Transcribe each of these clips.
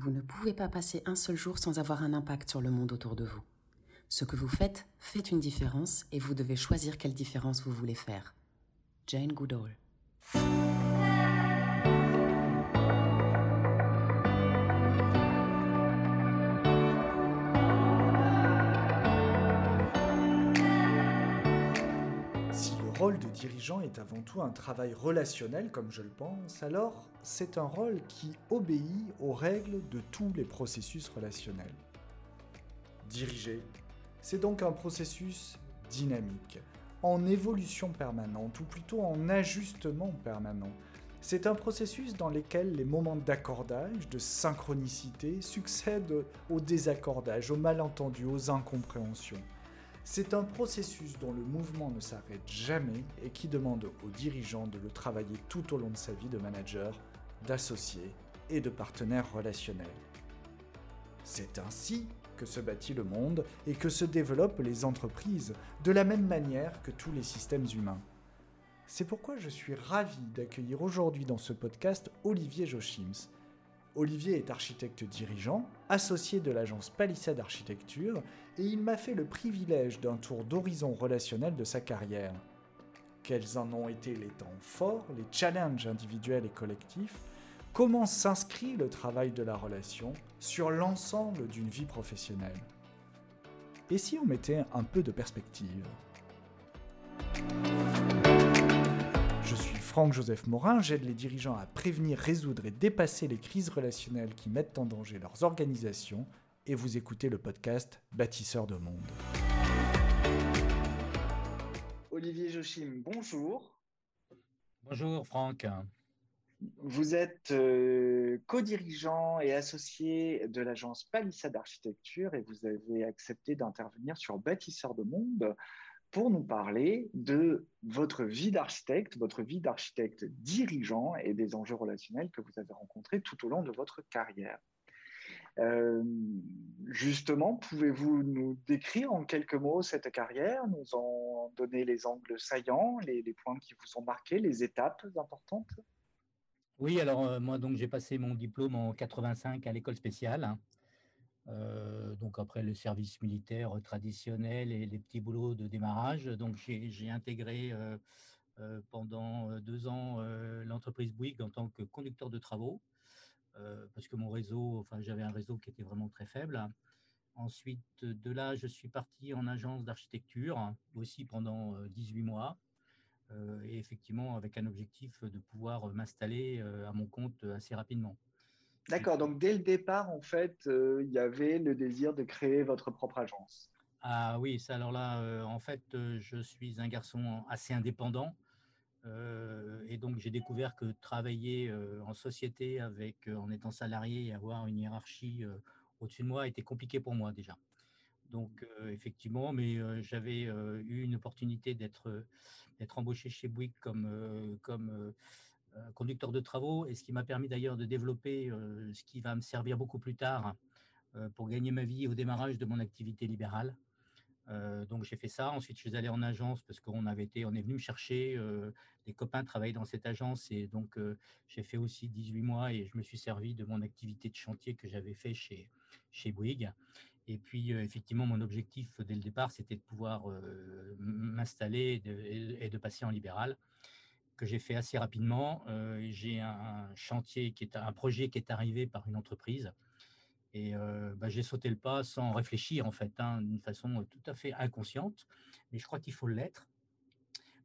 Vous ne pouvez pas passer un seul jour sans avoir un impact sur le monde autour de vous. Ce que vous faites fait une différence et vous devez choisir quelle différence vous voulez faire. Jane Goodall. Dirigeant est avant tout un travail relationnel, comme je le pense, alors c'est un rôle qui obéit aux règles de tous les processus relationnels. Diriger, c'est donc un processus dynamique, en évolution permanente, ou plutôt en ajustement permanent. C'est un processus dans lequel les moments d'accordage, de synchronicité, succèdent au désaccordage, aux malentendus, aux incompréhensions. C'est un processus dont le mouvement ne s'arrête jamais et qui demande aux dirigeants de le travailler tout au long de sa vie de manager, d'associé et de partenaire relationnel. C'est ainsi que se bâtit le monde et que se développent les entreprises, de la même manière que tous les systèmes humains. C'est pourquoi je suis ravi d'accueillir aujourd'hui dans ce podcast Olivier Jochims. Olivier est architecte dirigeant, associé de l'agence Palissade Architecture, et il m'a fait le privilège d'un tour d'horizon relationnel de sa carrière. Quels en ont été les temps forts, les challenges individuels et collectifs, comment s'inscrit le travail de la relation sur l'ensemble d'une vie professionnelle? Et si on mettait un peu de perspective? Franck-Joseph Morin, j'aide les dirigeants à prévenir, résoudre et dépasser les crises relationnelles qui mettent en danger leurs organisations et vous écoutez le podcast Bâtisseur de monde. Olivier Joachim, bonjour. Bonjour Franck. Vous êtes euh, co-dirigeant et associé de l'agence Palissade Architecture et vous avez accepté d'intervenir sur Bâtisseur de Monde pour nous parler de votre vie d'architecte, votre vie d'architecte dirigeant et des enjeux relationnels que vous avez rencontrés tout au long de votre carrière. Euh, justement, pouvez-vous nous décrire en quelques mots cette carrière, nous en donner les angles saillants, les points qui vous ont marqué, les étapes importantes? Oui, alors euh, moi, donc j'ai passé mon diplôme en 85 à l'école spéciale. Euh, donc après le service militaire traditionnel et les petits boulots de démarrage. Donc j'ai intégré euh, pendant deux ans l'entreprise Bouygues en tant que conducteur de travaux, parce que mon réseau, enfin j'avais un réseau qui était vraiment très faible. Ensuite, de là, je suis parti en agence d'architecture, aussi pendant 18 mois. Euh, et effectivement avec un objectif de pouvoir m'installer euh, à mon compte assez rapidement. D'accord, donc dès le départ, en fait, euh, il y avait le désir de créer votre propre agence. Ah oui, ça alors là, en fait, je suis un garçon assez indépendant. et donc, j'ai découvert que travailler en société avec, en étant salarié et avoir une hiérarchie au-dessus de moi était compliqué pour moi déjà. Donc, euh, effectivement, mais euh, j'avais euh, eu une opportunité d'être embauché chez Bouygues comme, comme conducteur de travaux, et ce qui m'a permis d'ailleurs de développer ce qui va me servir beaucoup plus tard pour gagner ma vie au démarrage de mon activité libérale. donc j'ai fait ça. Ensuite, je suis allé en agence parce qu'on avait été, on est venu me chercher. Euh, les copains travaillaient dans cette agence et donc j'ai fait aussi 18 mois et je me suis servi de mon activité de chantier que j'avais fait chez chez Bouygues. Et puis, euh, effectivement, mon objectif dès le départ, c'était de pouvoir euh, m'installer et, de passer en libéral, que j'ai fait assez rapidement. Euh, j'ai un chantier qui est un projet qui est arrivé par une entreprise. Et bah, j'ai sauté le pas sans réfléchir, en fait, hein, d'une façon tout à fait inconsciente. Mais je crois qu'il faut l'être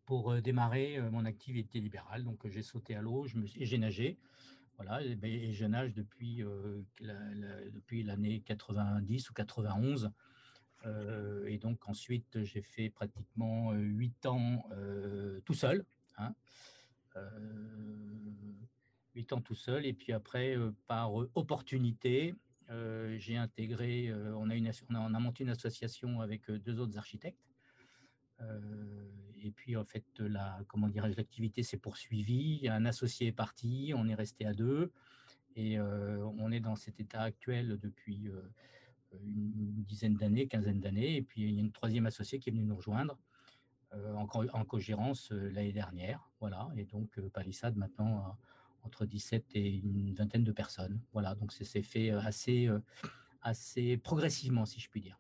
pour démarrer mon activité libérale. Donc, j'ai sauté à l'eau et j'ai nagé. Voilà, et, ben, je nage depuis, euh, depuis l'année 90 ou 91. Euh, et donc ensuite, j'ai fait pratiquement euh, huit ans tout seul. Hein, 8 ans tout seul. Et puis après, par opportunité, j'ai intégré, on a, on, a, on a monté une association avec deux autres architectes. Euh, et puis, en fait, la, comment dirais l'activité s'est poursuivie. Un associé est parti, on est resté à deux. Et euh, on est dans cet état actuel depuis euh, une dizaine d'années, quinzaine d'années. Et puis, il y a une troisième associée qui est venue nous rejoindre en, co-gérance l'année dernière. Voilà. Et donc, Palissade, maintenant, entre 17 et une vingtaine de personnes. Voilà, donc c'est fait assez, assez progressivement, si je puis dire.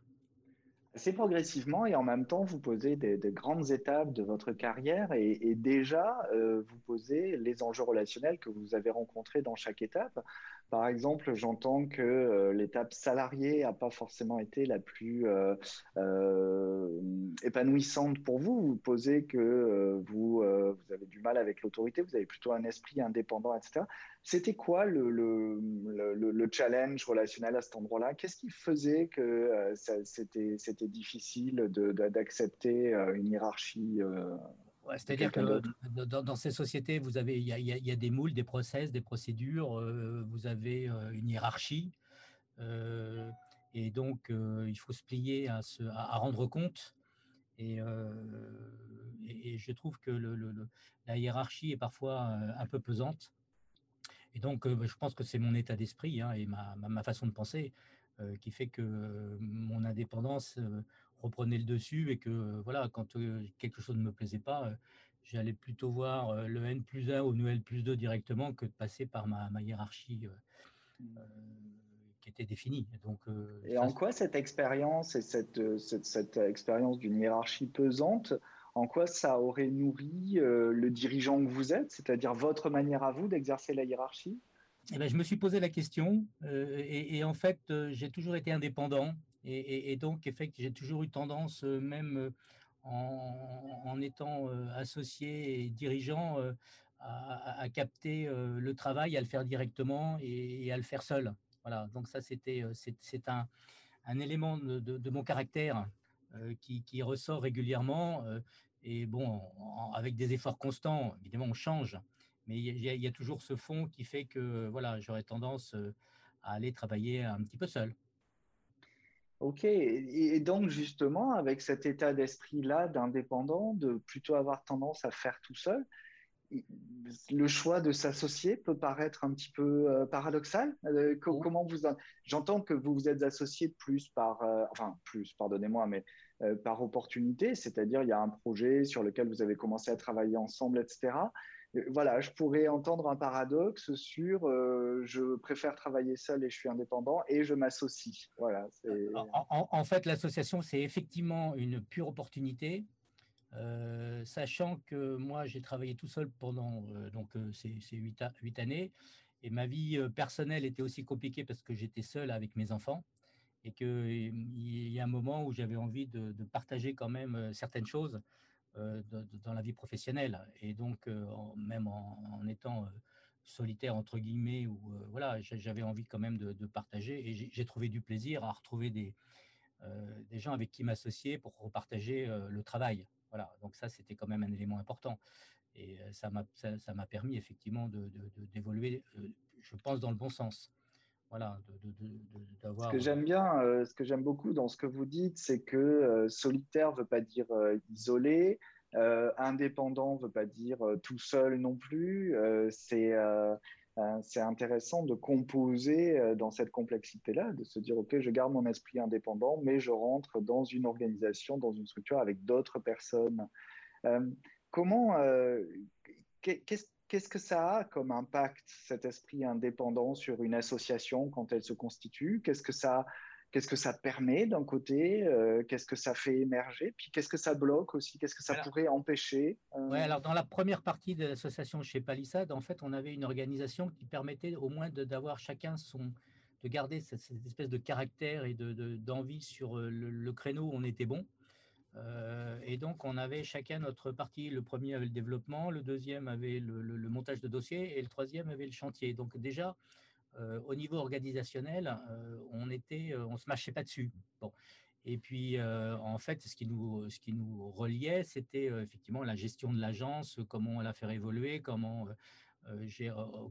C'est progressivement et en même temps, vous posez des, grandes étapes de votre carrière et, déjà, vous posez les enjeux relationnels que vous avez rencontrés dans chaque étape. Par exemple, j'entends que euh, l'étape salariée n'a pas forcément été la plus euh, euh, épanouissante pour vous. Vous posez que vous, avez du mal avec l'autorité, vous avez plutôt un esprit indépendant, etc. C'était quoi le, challenge relationnel à cet endroit-là? Qu'est-ce qui faisait que c'était difficile d'accepter une hiérarchie c'est-à-dire que dans, ces sociétés, vous avez, il y, a, des moules, des process, des procédures, euh, vous avez euh, une hiérarchie, euh, et donc il faut se plier à, à, rendre compte. Et, et, je trouve que le, la hiérarchie est parfois un peu pesante. Et donc, je pense que c'est mon état d'esprit hein, et ma, ma, façon de penser qui fait que mon indépendance reprenait le dessus et que voilà, quand quelque chose ne me plaisait pas, j'allais plutôt voir le N plus 1 ou le N plus 2 directement que de passer par ma, ma hiérarchie mmh. qui était définie. Donc, et en quoi cette expérience et cette, cette, cette expérience d'une hiérarchie pesante, en quoi ça aurait nourri le dirigeant que vous êtes, c'est-à-dire votre manière à vous d'exercer la hiérarchie? Eh ben, je me suis posé la question et, et, en fait, j'ai toujours été indépendant et, donc, effectivement, j'ai toujours eu tendance, euh, même euh, en, étant euh, associé et dirigeant, à, capter le travail, à le faire directement et, à le faire seul. Voilà, donc ça, c'était c'est un, élément de, mon caractère qui, ressort régulièrement. et bon, avec des efforts constants, évidemment, on change, mais il y, y, a toujours ce fond qui fait que voilà, j'aurais tendance à aller travailler un petit peu seul. Ok, et donc justement, avec cet état d'esprit-là d'indépendant, de plutôt avoir tendance à faire tout seul, le choix de s'associer peut paraître un petit peu euh, paradoxal. Euh, comment vous J'entends que vous vous êtes associé plus par, euh, enfin plus, pardonnez-moi, mais par opportunité, c'est-à-dire il y a un projet sur lequel vous avez commencé à travailler ensemble, etc voilà, je pourrais entendre un paradoxe sur euh, je préfère travailler seul et je suis indépendant et je m'associe. Voilà. En, fait, l'association, c'est effectivement une pure opportunité. Euh, sachant que moi, j'ai travaillé tout seul pendant euh, donc ces, huit, années et ma vie personnelle était aussi compliquée parce que j'étais seul avec mes enfants et qu'il y a un moment où j'avais envie de, partager quand même certaines choses euh, dans la vie professionnelle. Et donc, euh, même en, étant euh, solitaire entre guillemets ou voilà j'avais envie quand même de, partager et j'ai trouvé du plaisir à retrouver des des gens avec qui m'associer pour repartager le travail. Voilà. Donc ça c'était quand même un élément important. Et ça m'a permis effectivement de d'évoluer je pense dans le bon sens voilà, Ce que j'aime bien, euh, ce que j'aime beaucoup dans ce que vous dites, c'est que euh, solitaire ne veut pas dire euh, isolé, indépendant ne veut pas dire tout seul non plus. c'est c'est intéressant de composer dans cette complexité-là, de se dire, OK, je garde mon esprit indépendant, mais je rentre dans une organisation, dans une structure avec d'autres personnes. comment, qu'est-ce Qu'est-ce que ça a comme impact, cet esprit indépendant, sur une association quand elle se constitue? Qu'est-ce que ça, qu'est-ce que ça permet d'un côté euh, Qu'est-ce que ça fait émerger? Puis qu'est-ce que ça bloque aussi? Qu'est-ce que ça pourrait empêcher euh? Alors dans la première partie de l'association chez Palissade, en fait, on avait une organisation qui permettait au moins d'avoir chacun son, de garder cette, espèce de caractère et d'envie de, d'envie sur euh, le, créneau où on était bon. Euh, et donc, on avait chacun notre partie. Le premier avait le développement, le deuxième avait le, montage de dossier et le troisième avait le chantier. Donc déjà, euh, au niveau organisationnel, euh, on était, on se marchait pas dessus. Bon. Et puis, en fait, ce qui nous, ce qui nous reliait, c'était effectivement la gestion de l'agence, comment la faire évoluer, comment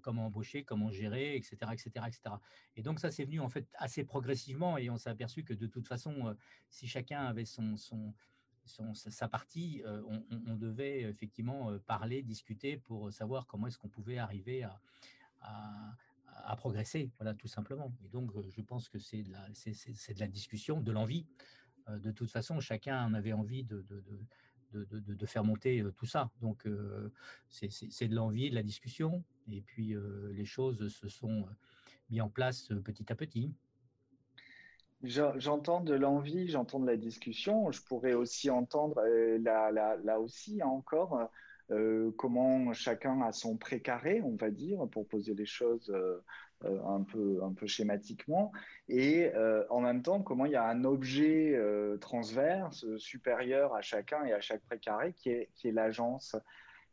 comment embaucher, comment gérer, etc., etc., etc. Et donc ça, c'est venu en fait assez progressivement et on s'est aperçu que de toute façon, si chacun avait son, sa partie, euh, on, devait effectivement euh, parler, discuter pour savoir comment est-ce qu'on pouvait arriver à, progresser, voilà, tout simplement. Et donc, euh, je pense que c'est de, la, de la discussion, de l'envie. De toute façon, chacun en avait envie de, de, faire monter tout ça. Donc, c'est de l'envie, de la discussion. Et puis, les choses se sont mises en place petit à petit. J'entends de l'envie, j'entends de la discussion. Je pourrais aussi entendre, là, aussi, hein, encore, comment chacun a son précaré, on va dire, pour poser les choses euh, un, peu, un peu schématiquement, et euh, en même temps comment il y a un objet euh, transverse supérieur à chacun et à chaque précaré qui est, qui est l'agence.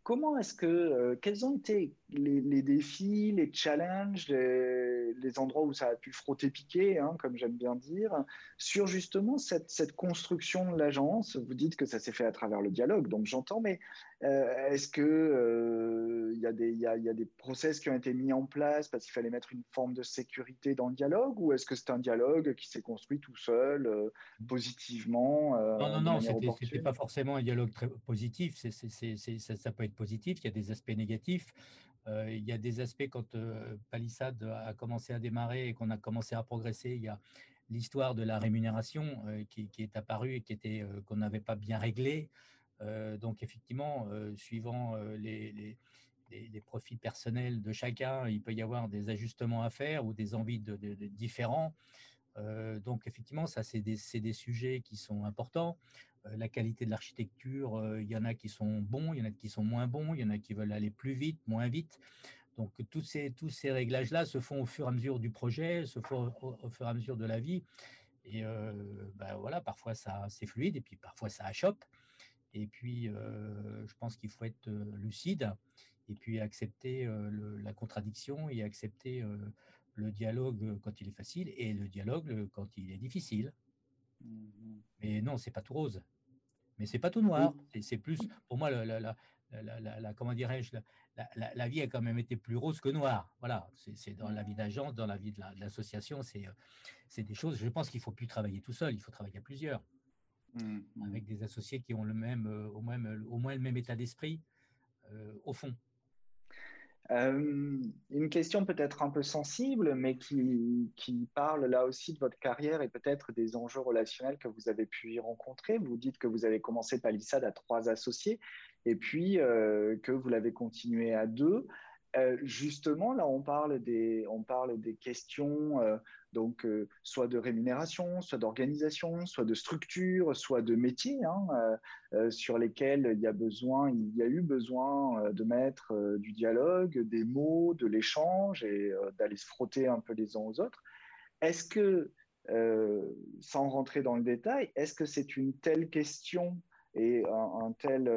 Comment est-ce que, quels ont été les, défis, les challenges, les, endroits où ça a pu frotter piquer, hein, comme j'aime bien dire, sur justement cette, cette construction de l'agence? Vous dites que ça s'est fait à travers le dialogue, donc j'entends, mais euh, est-ce que euh, y, y, a, y, a des process qui ont été mis en place parce qu'il fallait mettre une forme de sécurité dans le dialogue ou est-ce que c'est un dialogue qui s'est construit tout seul, euh, positivement Non, non, non, c'était pas forcément un dialogue très positif. C ça, ça, peut être positif, il y a des aspects négatifs. il y a des aspects quand Palissade a commencé à démarrer et qu'on a commencé à progresser, il y a l'histoire de la rémunération qui, qui, est apparue et qui était qu'on n'avait pas bien réglé. Euh, donc effectivement, euh, suivant euh, les, profils personnels de chacun, il peut y avoir des ajustements à faire ou des envies de, différents. donc effectivement, ça c'est des, sujets qui sont importants. la qualité de l'architecture, il y en a qui sont bons, il y en a qui sont moins bons, il y en a qui veulent aller plus vite, moins vite. Donc tous ces, tous ces réglages-là se font au fur et à mesure du projet, se font au, fur et à mesure de la vie. Et ben voilà, parfois ça c'est fluide et puis parfois ça achoppe. Et puis, je pense qu'il faut être lucide et puis accepter la contradiction et accepter le dialogue quand il est facile et le dialogue quand il est difficile. Mmh Mais non, c'est pas tout rose. Mais c'est pas tout noir. C'est plus, pour moi, la, la, comment dirais-je, la, vie a quand même été plus rose que noire. Voilà, c'est dans la vie d'agence, dans la vie de l'association, c'est des choses. Je pense qu'il faut plus travailler tout seul, il faut travailler à plusieurs. Mmh, mmh. avec des associés qui ont le même, euh, au, même, au moins le même état d'esprit, euh, au fond. une question peut-être un peu sensible, mais qui, qui, parle là aussi de votre carrière et peut-être des enjeux relationnels que vous avez pu y rencontrer. Vous dites que vous avez commencé Palissade à trois associés et puis euh, que vous l'avez continué à deux. Justement, là, on parle des, on parle des questions donc euh, soit de rémunération, soit d'organisation, soit de structure, soit de métier, hein, euh, euh, sur lesquels il y a besoin, il y a eu besoin de mettre du dialogue, des mots, de l'échange et d'aller se frotter un peu les uns aux autres. Est-ce que, sans rentrer dans le détail, est-ce que c'est une telle question et un tel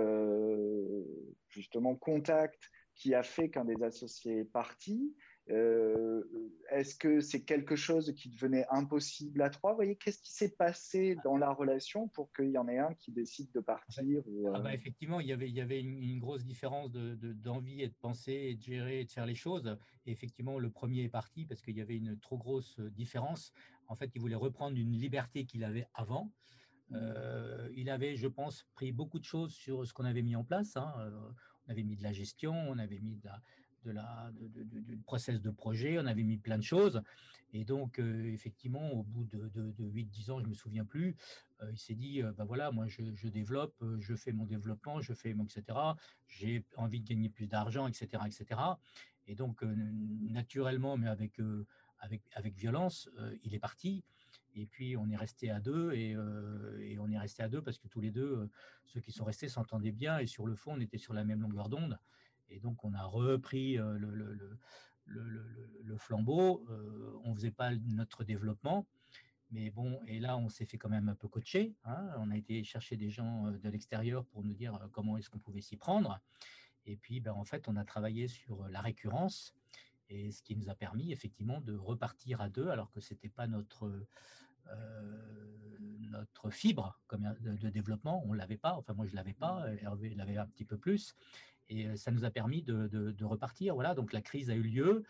justement contact qui a fait qu'un des associés est parti euh, est-ce que c'est quelque chose qui devenait impossible à trois? Vous voyez, qu'est-ce qui s'est passé dans la relation pour qu'il y en ait un qui décide de partir ah bah, Effectivement, il y avait, il y avait une, grosse différence d'envie de, et de penser et de gérer et de faire les choses. Et effectivement, le premier est parti parce qu'il y avait une trop grosse différence. En fait, il voulait reprendre une liberté qu'il avait avant. Mmh. Euh, il avait, je pense, pris beaucoup de choses sur ce qu'on avait mis en place. Hein. On avait mis de la gestion, on avait mis de la, de la, du process de projet, on avait mis plein de choses. Et donc, euh, effectivement, au bout de, de, 8-10 ans, je ne me souviens plus, euh, il s'est dit, ben voilà, moi, je, développe, je fais mon développement, je fais mon, etc. J'ai envie de gagner plus d'argent, etc., etc. Et donc, naturellement, mais avec, avec, avec violence, il est parti. Et puis, on est resté à deux, et, et, on est resté à deux parce que tous les deux, ceux qui sont restés s'entendaient bien, et sur le fond, on était sur la même longueur d'onde. Et donc, on a repris le, le, flambeau. on ne faisait pas notre développement. Mais bon, et là, on s'est fait quand même un peu coacher. Hein. On a été chercher des gens de l'extérieur pour nous dire comment est-ce qu'on pouvait s'y prendre. Et puis, ben, en fait, on a travaillé sur la récurrence, et ce qui nous a permis effectivement de repartir à deux, alors que ce n'était pas notre, notre fibre de, développement. On ne l'avait pas, enfin moi je ne l'avais pas, Hervé l'avait un petit peu plus. Et ça nous a permis de, repartir. Voilà, donc la crise a eu lieu.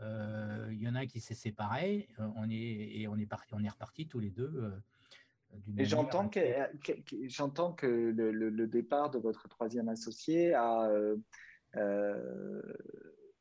il y en a un qui s'est séparé. on est et on est parti, on est reparti tous les deux. et j'entends que, j'entends que le, départ de votre troisième associé a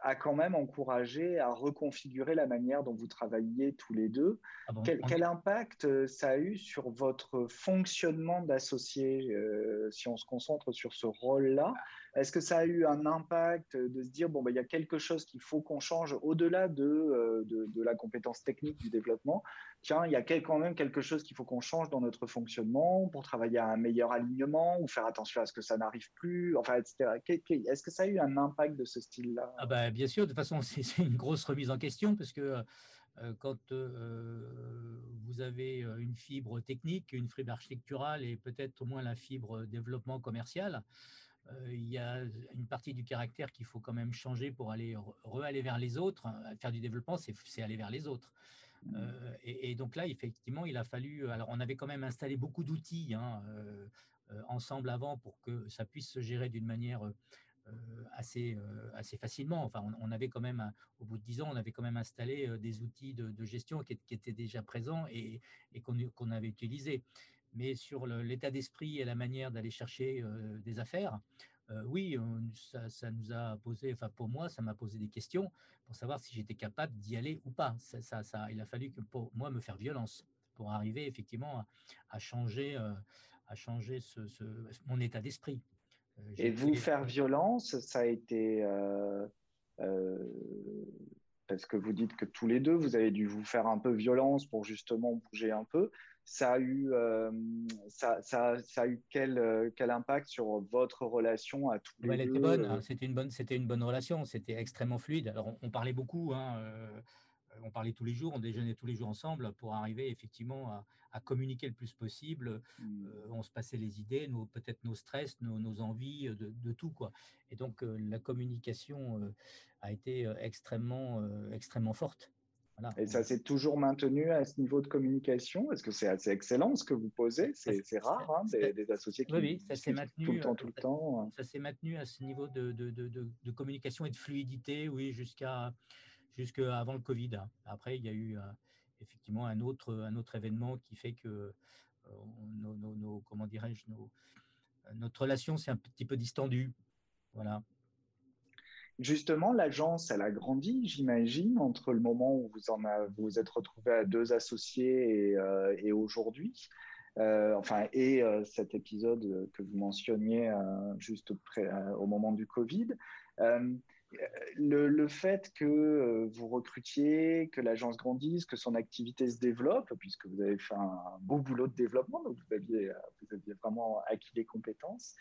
a quand même encouragé à reconfigurer la manière dont vous travailliez tous les deux. Ah quel, impact euh, ça a eu sur votre fonctionnement d'associé, euh, si on se concentre sur ce rôle-là? Est-ce que ça a eu un impact de se dire, bon, ben, il y a quelque chose qu'il faut qu'on change au-delà de, euh, de, la compétence technique du développement? Tiens, il y a quand même quelque chose qu'il faut qu'on change dans notre fonctionnement pour travailler à un meilleur alignement ou faire attention à ce que ça n'arrive plus, enfin, etc. Est-ce que ça a eu un impact de ce style-là? Ah ben, Bien sûr, de toute façon, c'est une grosse remise en question parce que euh, quand euh, vous avez une fibre technique, une fibre architecturale et peut-être au moins la fibre développement commercial, il y a une partie du caractère qu'il faut quand même changer pour aller re-aller vers les autres. Faire du développement, c'est aller vers les autres. Et, donc là, effectivement, il a fallu. Alors, on avait quand même installé beaucoup d'outils hein, ensemble avant pour que ça puisse se gérer d'une manière euh, assez, euh, assez facilement. Enfin, on, avait quand même, au bout de dix ans, on avait quand même installé euh, des outils de, gestion qui, étaient déjà présents et, et qu'on avait utilisés. Mais sur l'état d'esprit et la manière d'aller chercher des affaires, oui, ça, nous a posé, enfin pour moi, ça m'a posé des questions pour savoir si j'étais capable d'y aller ou pas. Ça, ça, il a fallu que pour moi me faire violence pour arriver effectivement à, changer, à changer ce, mon état d'esprit. Et vous faire violence, ça a été parce que vous dites que tous les deux, vous avez dû vous faire un peu violence pour justement bouger un peu. Ça a eu, ça, ça, ça, a eu quel, quel impact sur votre relation à tous les Elle était bonne. Hein. C'était une bonne, c'était une bonne relation. C'était extrêmement fluide. Alors on, parlait beaucoup. Hein, euh, on parlait tous les jours, on déjeunait tous les jours ensemble pour arriver effectivement à, communiquer le plus possible. Mmh. Euh, on se passait les idées, peut-être nos stress, nos, envies, de, tout quoi. Et donc euh, la communication a été extrêmement, extrêmement forte. Et ça s'est toujours maintenu à ce niveau de communication? Est-ce que c'est assez excellent ce que vous posez? C'est rare, hein, des, associés qui oui, ça s'est maintenu tout le temps, tout le temps. Hein. Ça, s'est maintenu à ce niveau de, de, communication et de fluidité, oui, jusqu'à jusqu'avant le Covid. Après, il y a eu euh, effectivement un autre, un autre événement qui fait que euh, nos, comment dirais-je, notre relation s'est un petit peu distendue. Voilà. Justement, l'agence, elle a grandi, j'imagine, entre le moment où vous en vous, êtes retrouvé à deux associés et, euh, aujourd'hui. enfin, et cet épisode que vous mentionniez juste au moment du Covid le, fait que euh, vous recrutiez, que l'agence grandisse, que son activité se développe, puisque vous avez fait un beau boulot de développement, donc vous aviez, vous aviez vraiment acquis des compétences.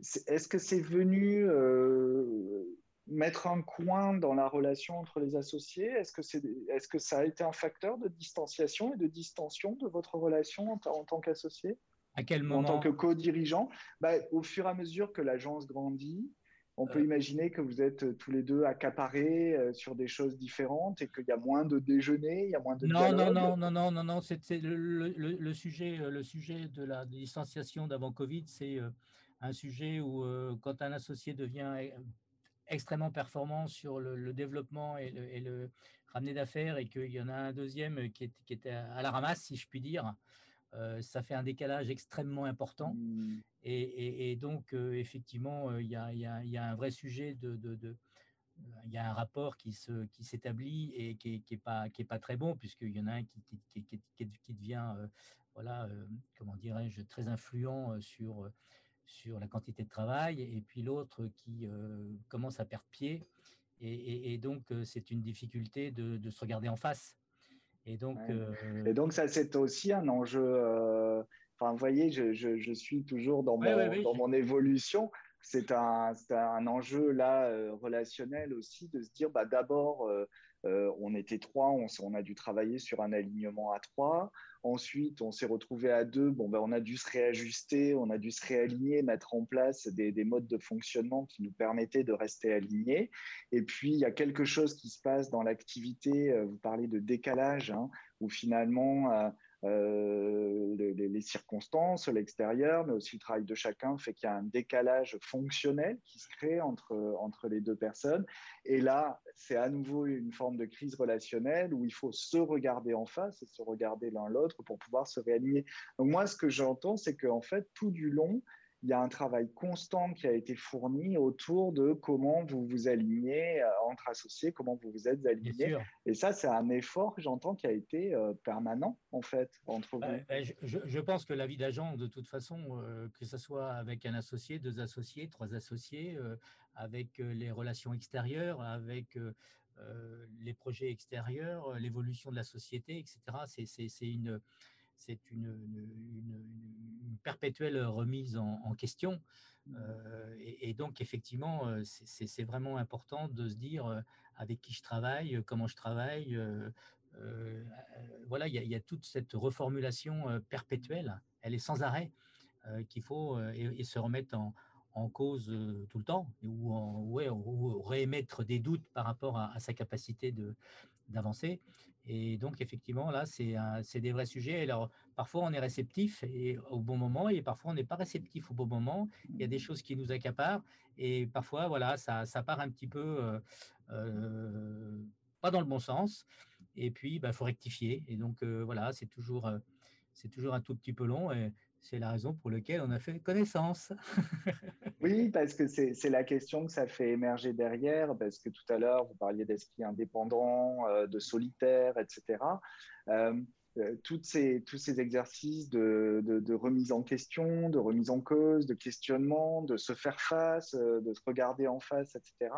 Est-ce que c'est venu euh, mettre un coin dans la relation entre les associés? Est-ce que, c'est, est-ce que ça a été un facteur de distanciation et de distension de votre relation en, tant qu'associé? À quel moment En tant que co-dirigeant? Bah, Au fur et à mesure que l'agence grandit, on peut euh. imaginer que vous êtes tous les deux accaparés euh, sur des choses différentes et qu'il y a moins de déjeuner, il y a moins de non non non non non non non c'est le, sujet le sujet de la distanciation d'avant Covid c'est un sujet où quand un associé devient extrêmement performant sur le, développement et le, ramener d'affaires et qu'il y en a un deuxième qui, est, qui était à la ramasse si je puis dire euh, ça fait un décalage extrêmement important. Mmh. Et, donc, euh, effectivement, il y, a, un vrai sujet de, il y a un rapport qui se qui s'établit et qui n'est pas qui est pas très bon puisqu'il y en a un qui qui, qui, devient euh, voilà comment dirais-je très influent sur sur la quantité de travail et puis l'autre qui commence à perdre pied et, donc c'est une difficulté de, de, se regarder en face et donc, euh, et donc ça, c'est aussi un enjeu. Euh, enfin, vous voyez, je, je, suis toujours dans mon, dans mon évolution. C'est un, un, enjeu là euh, relationnel aussi de se dire, bah, d'abord, on était trois, on, on, a dû travailler sur un alignement à trois. Ensuite, on s'est retrouvé à deux. Bon, ben, on a dû se réajuster, on a dû se réaligner, mettre en place des, des, modes de fonctionnement qui nous permettaient de rester alignés. Et puis, il y a quelque chose qui se passe dans l'activité. Euh, vous parlez de décalage, hein, où finalement, euh, les, circonstances, l'extérieur, mais aussi le travail de chacun fait qu'il y a un décalage fonctionnel qui se crée entre, entre les deux personnes. Et là, c'est à nouveau une forme de crise relationnelle où il faut se regarder en face et se regarder l'un l'autre pour pouvoir se réaligner. Donc moi, ce que j'entends, c'est qu'en fait, tout du long, il y a un travail constant qui a été fourni autour de comment vous vous alignez euh, entre associés, comment vous vous êtes alignés. Et ça, c'est un effort que j'entends qui a été euh, permanent, en fait, entre bah, vous. Bah, je, pense que la vie d'agent, de toute façon, euh, que ce soit avec un associé, deux associés, trois associés, avec les relations extérieures, avec les projets extérieurs, l'évolution de la société, etc., c'est une c'est une, une, perpétuelle remise en, question. Mmh. Euh, et, donc, effectivement, euh, c'est vraiment important de se dire euh, avec qui je travaille, comment je travaille. voilà, il y, a toute cette reformulation perpétuelle, elle est sans arrêt, qu'il faut et, se remettre en, cause tout le temps, ou, en, ouais, ou, réémettre des doutes par rapport à, à sa capacité d'avancer. Et donc, effectivement, là, c'est des vrais sujets. Alors, parfois, on est réceptif et, au bon moment et parfois, on n'est pas réceptif au bon moment. Il y a des choses qui nous accaparent et parfois, voilà, ça, ça part un petit peu euh, euh, pas dans le bon sens. Et puis, il bah, faut rectifier. Et donc, euh, voilà, c'est toujours, c'est toujours un tout petit peu long. Et, c'est la raison pour laquelle on a fait connaissance. oui, parce que c'est la question que ça fait émerger derrière, parce que tout à l'heure, vous parliez d'esprit indépendant, euh, de solitaire, etc. Euh, euh, tous ces exercices de, remise en question, de remise en cause, de questionnement, de se faire face, de se regarder en face, etc.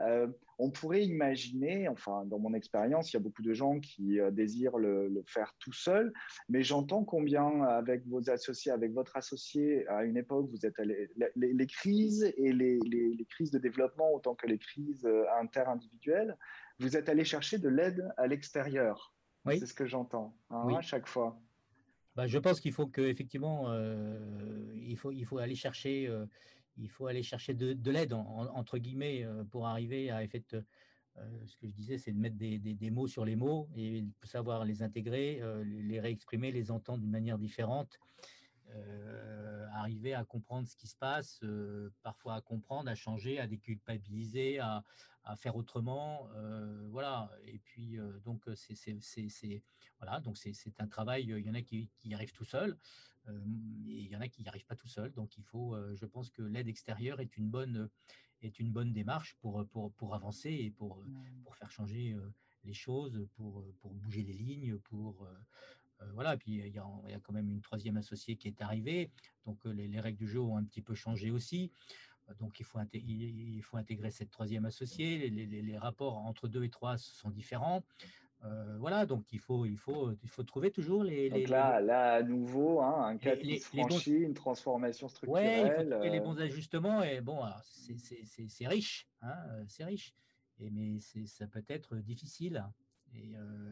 Euh, on pourrait imaginer, enfin dans mon expérience, il y a beaucoup de gens qui euh, désirent le, faire tout seul, mais j'entends combien avec vos associés, avec votre associé, à une époque, vous êtes allé, les, crises et les, crises de développement autant que les crises euh, interindividuelles, vous êtes allé chercher de l'aide à l'extérieur. C'est ce que j'entends hein, à chaque fois. Bah, je pense qu'il faut que effectivement, il faut il faut aller chercher il faut aller chercher de, l'aide, entre guillemets, euh, pour arriver à effet euh, ce que je disais, c'est de mettre des, mots sur les mots et savoir les intégrer, euh, les réexprimer, les entendre d'une manière différente, arriver à comprendre ce qui se passe, parfois à comprendre, à changer, à déculpabiliser, à, faire autrement, voilà. Et puis donc c'est voilà, un travail. Il y en a qui, qui arrivent tout seuls, et il y en a qui n'y arrivent pas tout seuls. Donc il faut, je pense que l'aide extérieure est une bonne est une bonne démarche pour pour, pour avancer et pour mmh. pour faire changer les choses, pour pour bouger les lignes, pour voilà, puis il y, a, il y, a, quand même une troisième associée qui est arrivée, donc les, les, règles du jeu ont un petit peu changé aussi. Donc il faut, il faut intégrer cette troisième associée. Les, rapports entre deux et trois sont différents. Euh, voilà, donc il faut, il faut, il faut trouver toujours les. Donc là, là, à nouveau, hein, un cas qui franchit, une transformation structurelle. Oui, il faut trouver les bons euh. ajustements. Et bon, c'est riche, hein, c'est riche. Et, mais ça peut être difficile.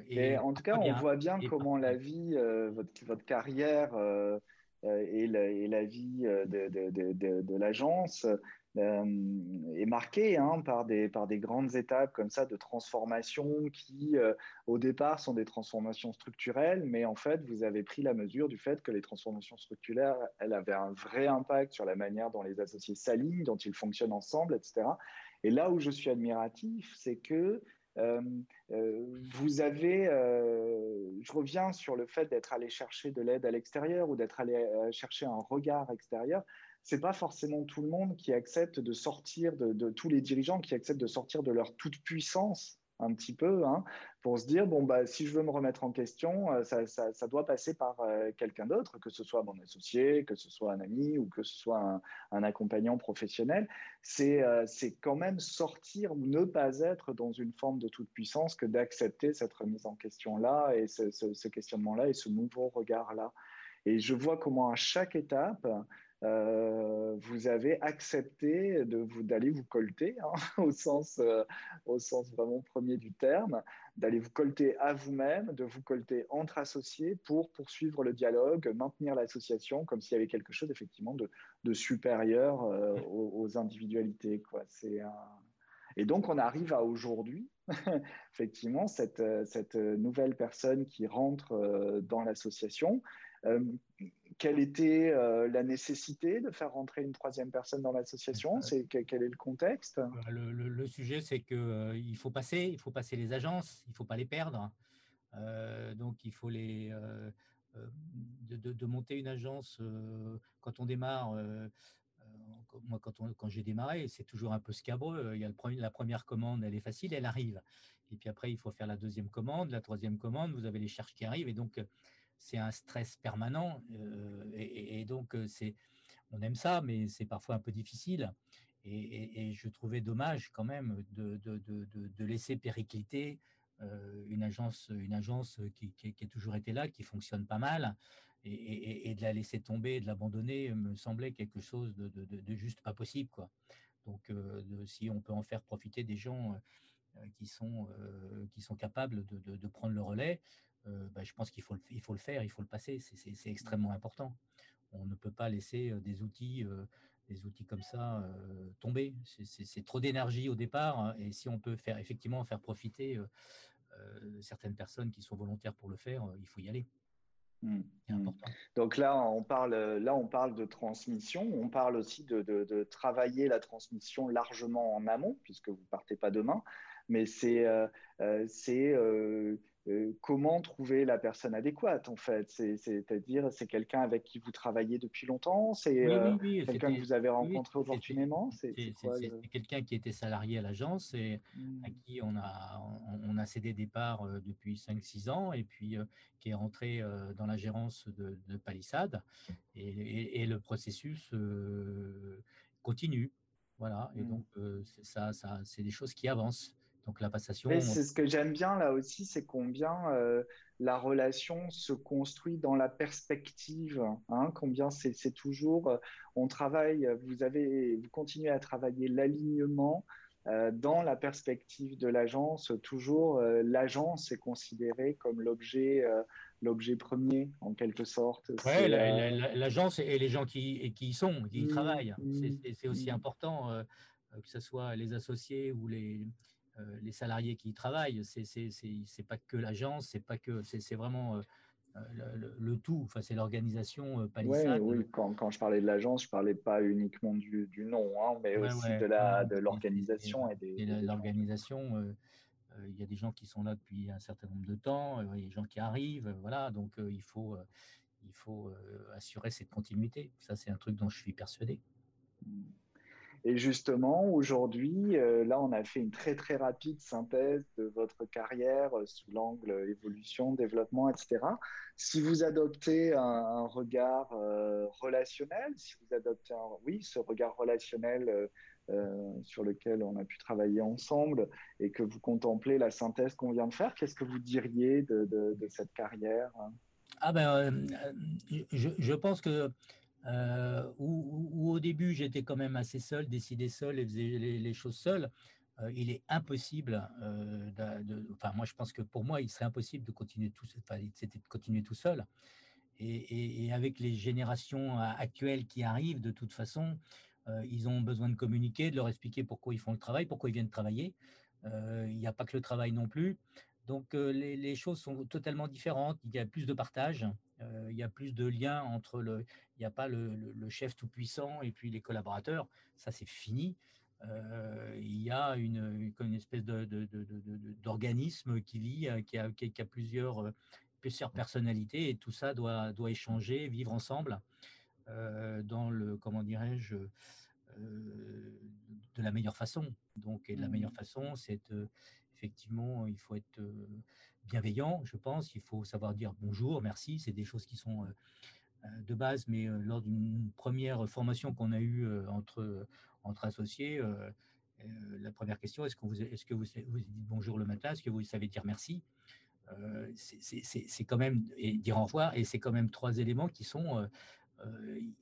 Et, euh, en tout cas, on voit bien comment la vie, votre, votre, carrière euh, et la, vie euh, de, l'agence euh, est marquée hein, par, des, grandes étapes comme ça de transformation qui, au départ, sont des transformations structurelles, mais en fait, vous avez pris la mesure du fait que les transformations structurelles, elles avaient un vrai impact sur la manière dont les associés s'alignent, dont ils fonctionnent ensemble, etc. Et là où je suis admiratif, c'est que vous avez, euh, je reviens sur le fait d'être allé chercher de l'aide à l'extérieur ou d'être allé chercher un regard extérieur. C'est pas forcément tout le monde qui accepte de sortir de, de, tous les dirigeants qui acceptent de sortir de leur toute puissance un petit peu, hein, pour se dire, bon, bah, si je veux me remettre en question, euh, ça, ça, doit passer par euh, quelqu'un d'autre, que ce soit mon associé, que ce soit un ami ou que ce soit un, accompagnant professionnel. Euh, c'est quand même sortir ou ne pas être dans une forme de toute puissance que d'accepter cette remise en question-là et ce, ce questionnement-là et ce nouveau regard-là. Et je vois comment à chaque étape, euh, vous avez accepté de vous, d'aller vous colter, hein, au, sens, euh, au sens vraiment premier du terme, d'aller vous colter à vous-même, de vous colter entre associés pour poursuivre le dialogue, maintenir l'association comme s'il y avait quelque chose effectivement de, de supérieur euh, aux, individualités. Quoi. C'est Et donc on arrive à aujourd'hui, effectivement, cette, cette nouvelle personne qui rentre dans l'association quelle était euh, la nécessité de faire rentrer une troisième personne dans l'association? C'est quel est le contexte? Bah, le, sujet, c'est qu'il euh, faut passer, il faut passer les agences, il faut pas les perdre. donc il faut les de, monter une agence quand on démarre. moi, quand, quand j'ai démarré, c'est toujours un peu scabreux. Il y a le la première commande, elle est facile, elle arrive. Et puis après, il faut faire la deuxième commande, la troisième commande, vous avez les charges qui arrivent. Et donc, c'est un stress permanent. et, donc, c'est, on aime ça, mais c'est parfois un peu difficile. Et, je trouvais dommage quand même de, de, laisser péricliter une agence, une agence qui, qui, a toujours été là, qui fonctionne pas mal, et, de la laisser tomber, de l'abandonner, me semblait quelque chose de, juste pas possible. Quoi. Donc, si on peut en faire profiter des gens qui, sont, qui sont capables de, prendre le relais, bah, je pense qu'il faut, il faut le faire, il faut le passer, c'est extrêmement important. On ne peut pas laisser des outils des outils comme ça tomber. C'est trop d'énergie au départ, hein, et si on peut faire effectivement faire profiter certaines personnes qui sont volontaires pour le faire, il faut y aller. Mmh. Mmh. Donc là, on parle, là, on parle de transmission. On parle aussi de, de, travailler la transmission largement en amont, puisque vous partez pas demain. Mais c'est c'est euh, comment trouver la personne adéquate en fait? C'est-à-dire, c'est quelqu'un avec qui vous travaillez depuis longtemps? C'est euh, quelqu'un que vous avez rencontré opportunément? C'est quelqu'un qui était salarié à l'agence et à mmh. qui on a, on, a cédé des parts euh, depuis 5-6 ans et puis qui est rentré dans la gérance de, de Palissade et, le processus continue. Voilà, et mmh. donc ça, ça c'est des choses qui avancent. Donc la passation. C'est ce que j'aime bien là aussi, c'est combien euh, la relation se construit dans la perspective. Hein, combien c'est toujours, euh, on travaille, vous avez, vous continuez à travailler l'alignement euh, dans la perspective de l'agence. Toujours, l'agence est considérée comme l'objet. L'objet premier, en quelque sorte. Oui, l'agence et les gens qui, qui y sont, qui y mmh, travaillent. Mmh, c'est aussi mmh. important, que ce soit les associés ou les, les salariés qui y travaillent. C'est pas que l'agence, c'est pas que c'est vraiment euh, euh, le, tout. Enfin, c'est l'organisation palissade. oui, quand, quand, je parlais de l'agence, je parlais pas uniquement du, du nom, hein, mais aussi de la de l'organisation et, des. L'organisation. il y a des gens qui sont là depuis un certain nombre de temps, il y a des gens qui arrivent, voilà, donc il faut, il faut assurer cette continuité. Ça, c'est un truc dont je suis persuadé. Et justement, aujourd'hui, euh, là, on a fait une très très rapide synthèse de votre carrière euh, sous l'angle évolution, développement, etc. Si vous adoptez un, regard euh, relationnel, si vous adoptez, un, oui, ce regard relationnel sur lequel on a pu travailler ensemble et que vous contemplez la synthèse qu'on vient de faire, qu'est-ce que vous diriez de, cette carrière Ah ben, je pense que euh, où, au début j'étais quand même assez seul, décidé seul et faisais les, choses seul, euh, il est impossible, euh, enfin moi je pense que pour moi il serait impossible de continuer tout, seul. Et, avec les générations actuelles qui arrivent, de toute façon, ils ont besoin de communiquer, de leur expliquer pourquoi ils font le travail, pourquoi ils viennent travailler. Il n'y a pas que le travail non plus. Donc les, choses sont totalement différentes. Il y a plus de partage, il y a plus de liens entre le, il n'y a pas le, chef tout puissant et puis les collaborateurs. Ça c'est fini. il y a une, une espèce d'organisme de, qui vit, qui a, qui a plusieurs, plusieurs personnalités et tout ça doit, doit échanger, vivre ensemble dans le, comment dirais-je, de la meilleure façon. Donc, et de la meilleure mmh. façon, c'est effectivement, il faut être bienveillant, je pense. Il faut savoir dire bonjour, merci. C'est des choses qui sont de base, mais lors d'une première formation qu'on a eue entre, entre associés, la première question, est-ce que, vous, est-ce que vous, dites bonjour le matin? Est-ce que vous savez dire merci? C'est, quand même, et dire au revoir, et c'est quand même trois éléments qui sont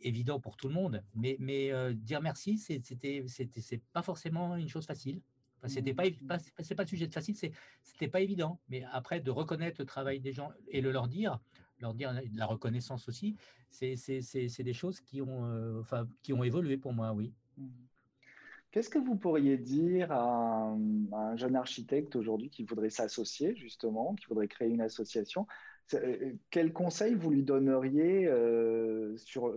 évidents pour tout le monde. Mais, mais dire merci, c'était, c'était, pas forcément une chose facile. C'était pas, pas c'est pas le sujet de facile, c'était pas évident. Mais après, de reconnaître le travail des gens et le leur dire, leur dire de la reconnaissance aussi, c'est, des choses qui ont, euh, enfin, qui ont évolué pour moi, oui. Mmh. Qu'est-ce que vous pourriez dire à un, jeune architecte aujourd'hui qui voudrait s'associer, justement, qui voudrait créer une association Quel conseil vous lui donneriez euh, sur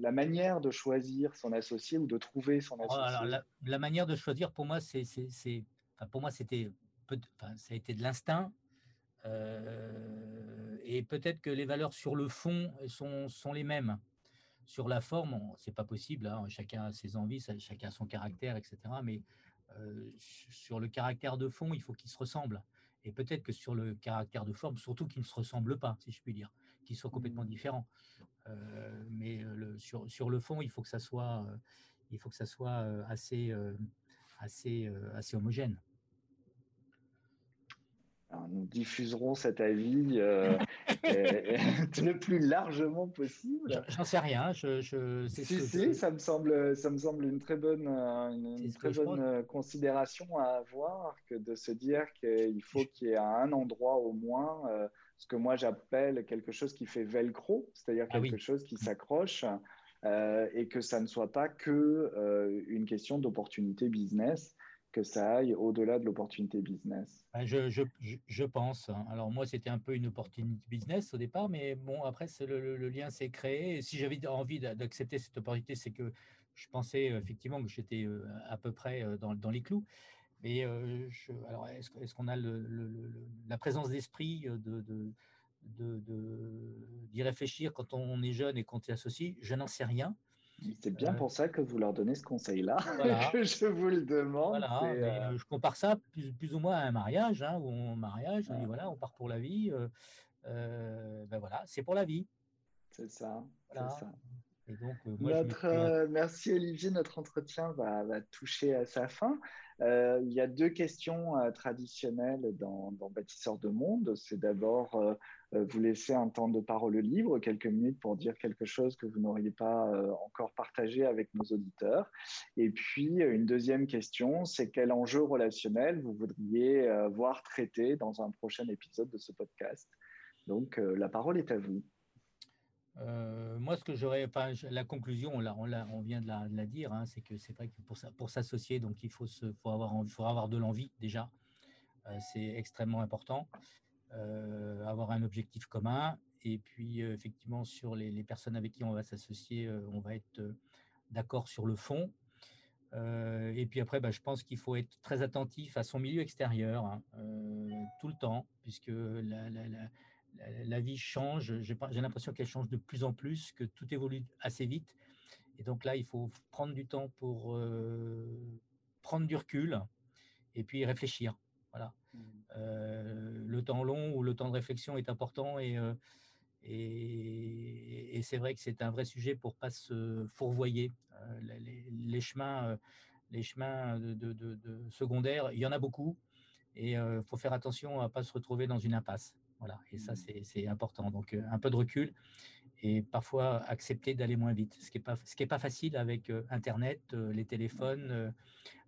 la manière de choisir son associé ou de trouver son oh, associé? la, manière de choisir, pour moi, c'est, enfin, pour moi, c'était, enfin, ça a été de l'instinct et peut-être que les valeurs sur le fond sont, sont les mêmes. Sur la forme, c'est pas possible. Hein, chacun a ses envies, chacun a son caractère, etc. Mais sur le caractère de fond, il faut qu'ils se ressemblent. Et peut-être que sur le caractère de forme, surtout qu'ils ne se ressemblent pas, si je puis dire, qu'ils soient complètement mmh. différents. mais le, sur, sur, le fond, il faut que ça soit, il faut que ça soit assez, assez, assez homogène nous diffuserons cet avis euh, le plus largement possible. J'en sais rien. Je, je si, si, ça me semble, ça me semble une très bonne, euh, une, très bonne euh, considération à avoir que de se dire qu'il faut qu'il y ait à un endroit au moins ce que moi j'appelle quelque chose qui fait velcro, c'est-à-dire ah quelque chose qui s'accroche. et que ça ne soit pas que une question d'opportunité business, que ça aille au-delà de l'opportunité business ben, je, je, je, pense. Hein. Alors moi, c'était un peu une opportunité business au départ, mais bon, après, le, lien s'est créé. Si j'avais envie d'accepter cette opportunité, c'est que je pensais effectivement que j'étais euh, à peu près euh, dans, dans les clous. Mais euh, alors, est-ce qu'on a la présence d'esprit de, d'y réfléchir quand on est jeune et quand on est associé, je n'en sais rien. C'est bien pour ça que vous leur donnez ce conseil-là, que je vous le demande. Voilà, euh, je compare ça plus, ou moins à un mariage, hein, où on mariage, on dit voilà, on part pour la vie. Euh, euh, ben voilà, c'est pour la vie. C'est ça, ça. Notre, merci Olivier, notre entretien va, va, toucher à sa fin. il y a deux questions traditionnelles dans, dans Bâtisseur de Monde. C'est d'abord euh, vous laisser un temps de parole libre, quelques minutes pour dire quelque chose que vous n'auriez pas euh, encore partagé avec nos auditeurs. Et puis, euh, une deuxième question, c'est quel enjeu relationnel vous voudriez voir traité dans un prochain épisode de ce podcast? Donc, la parole est à vous. Moi, ce que j'aurais, enfin, la conclusion, on, vient de la, dire, hein, c'est que c'est vrai que pour, s'associer, donc il faut, se, faut, avoir, faut avoir de l'envie déjà. c'est extrêmement important. Euh, avoir un objectif commun. Et puis, euh, effectivement, sur les, personnes avec qui on va s'associer, euh, on va être d'accord sur le fond. et puis après, bah, je pense qu'il faut être très attentif à son milieu extérieur hein, tout le temps, puisque la, vie change. J'ai l'impression qu'elle change de plus en plus, que tout évolue assez vite. Et donc là, il faut prendre du temps pour prendre du recul et puis réfléchir. Voilà. Mmh. Euh, le temps long ou le temps de réflexion est important et, euh, et, c'est vrai que c'est un vrai sujet pour pas se fourvoyer. Euh, les, chemins, les chemins de, secondaires, il y en a beaucoup et il faut faire attention à pas se retrouver dans une impasse. Voilà, et ça mmh. c'est important. Donc un peu de recul et parfois accepter d'aller moins vite, ce qui n'est pas, ce qui est pas facile avec Internet, les téléphones,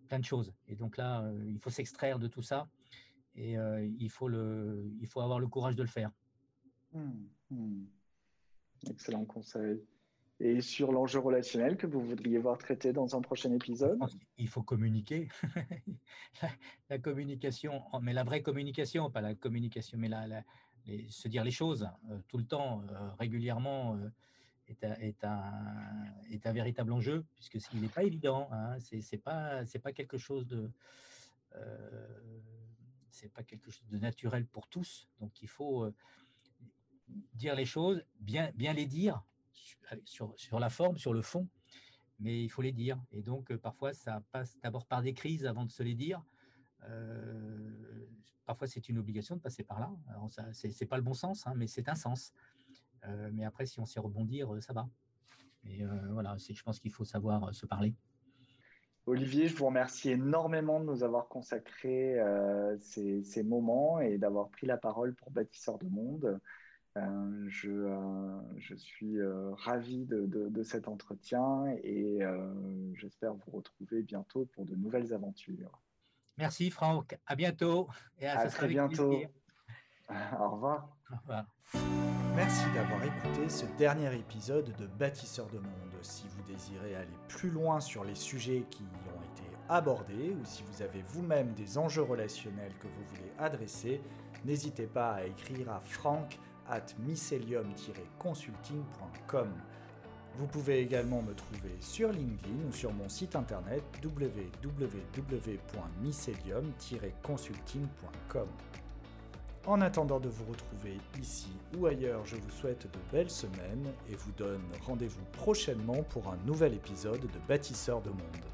plein de choses. Et donc là, il faut s'extraire de tout ça et il, faut le, il faut avoir le courage de le faire. Mmh, mmh. Excellent conseil. Et sur l'enjeu relationnel que vous voudriez voir traité dans un prochain épisode? Il faut communiquer. la, communication, mais la vraie communication, pas la communication, mais la, se dire les choses tout le temps, régulièrement, est, est, un, véritable enjeu, puisque il n'est pas évident. Hein, Ce n'est pas, pas quelque chose de c'est pas quelque chose de naturel pour tous. Donc il faut euh, dire les choses, bien, les dire sur, la forme, sur le fond, mais il faut les dire. Et donc euh, parfois ça passe d'abord par des crises avant de se les dire. Euh, parfois c'est une obligation de passer par là. Ça, c'est, pas le bon sens, hein, mais c'est un sens. mais après, si on sait rebondir, ça va. Et voilà, c'est, je pense qu'il faut savoir se parler. Olivier, je vous remercie énormément de nous avoir consacré euh, ces, moments et d'avoir pris la parole pour Bâtisseur de Monde. Euh, je, euh, je, suis ravi de, de, cet entretien et j'espère vous retrouver bientôt pour de nouvelles aventures. Merci Franck, à bientôt et à, très bientôt. Au revoir. Au revoir. Merci d'avoir écouté ce dernier épisode de Bâtisseur de Monde. Si vous désirez aller plus loin sur les sujets qui y ont été abordés ou si vous avez vous-même des enjeux relationnels que vous voulez adresser, n'hésitez pas à écrire à frank at mycelium-consulting.com. Vous pouvez également me trouver sur LinkedIn ou sur mon site internet www.mycelium-consulting.com. En attendant de vous retrouver ici ou ailleurs, je vous souhaite de belles semaines et vous donne rendez-vous prochainement pour un nouvel épisode de Bâtisseurs de Monde.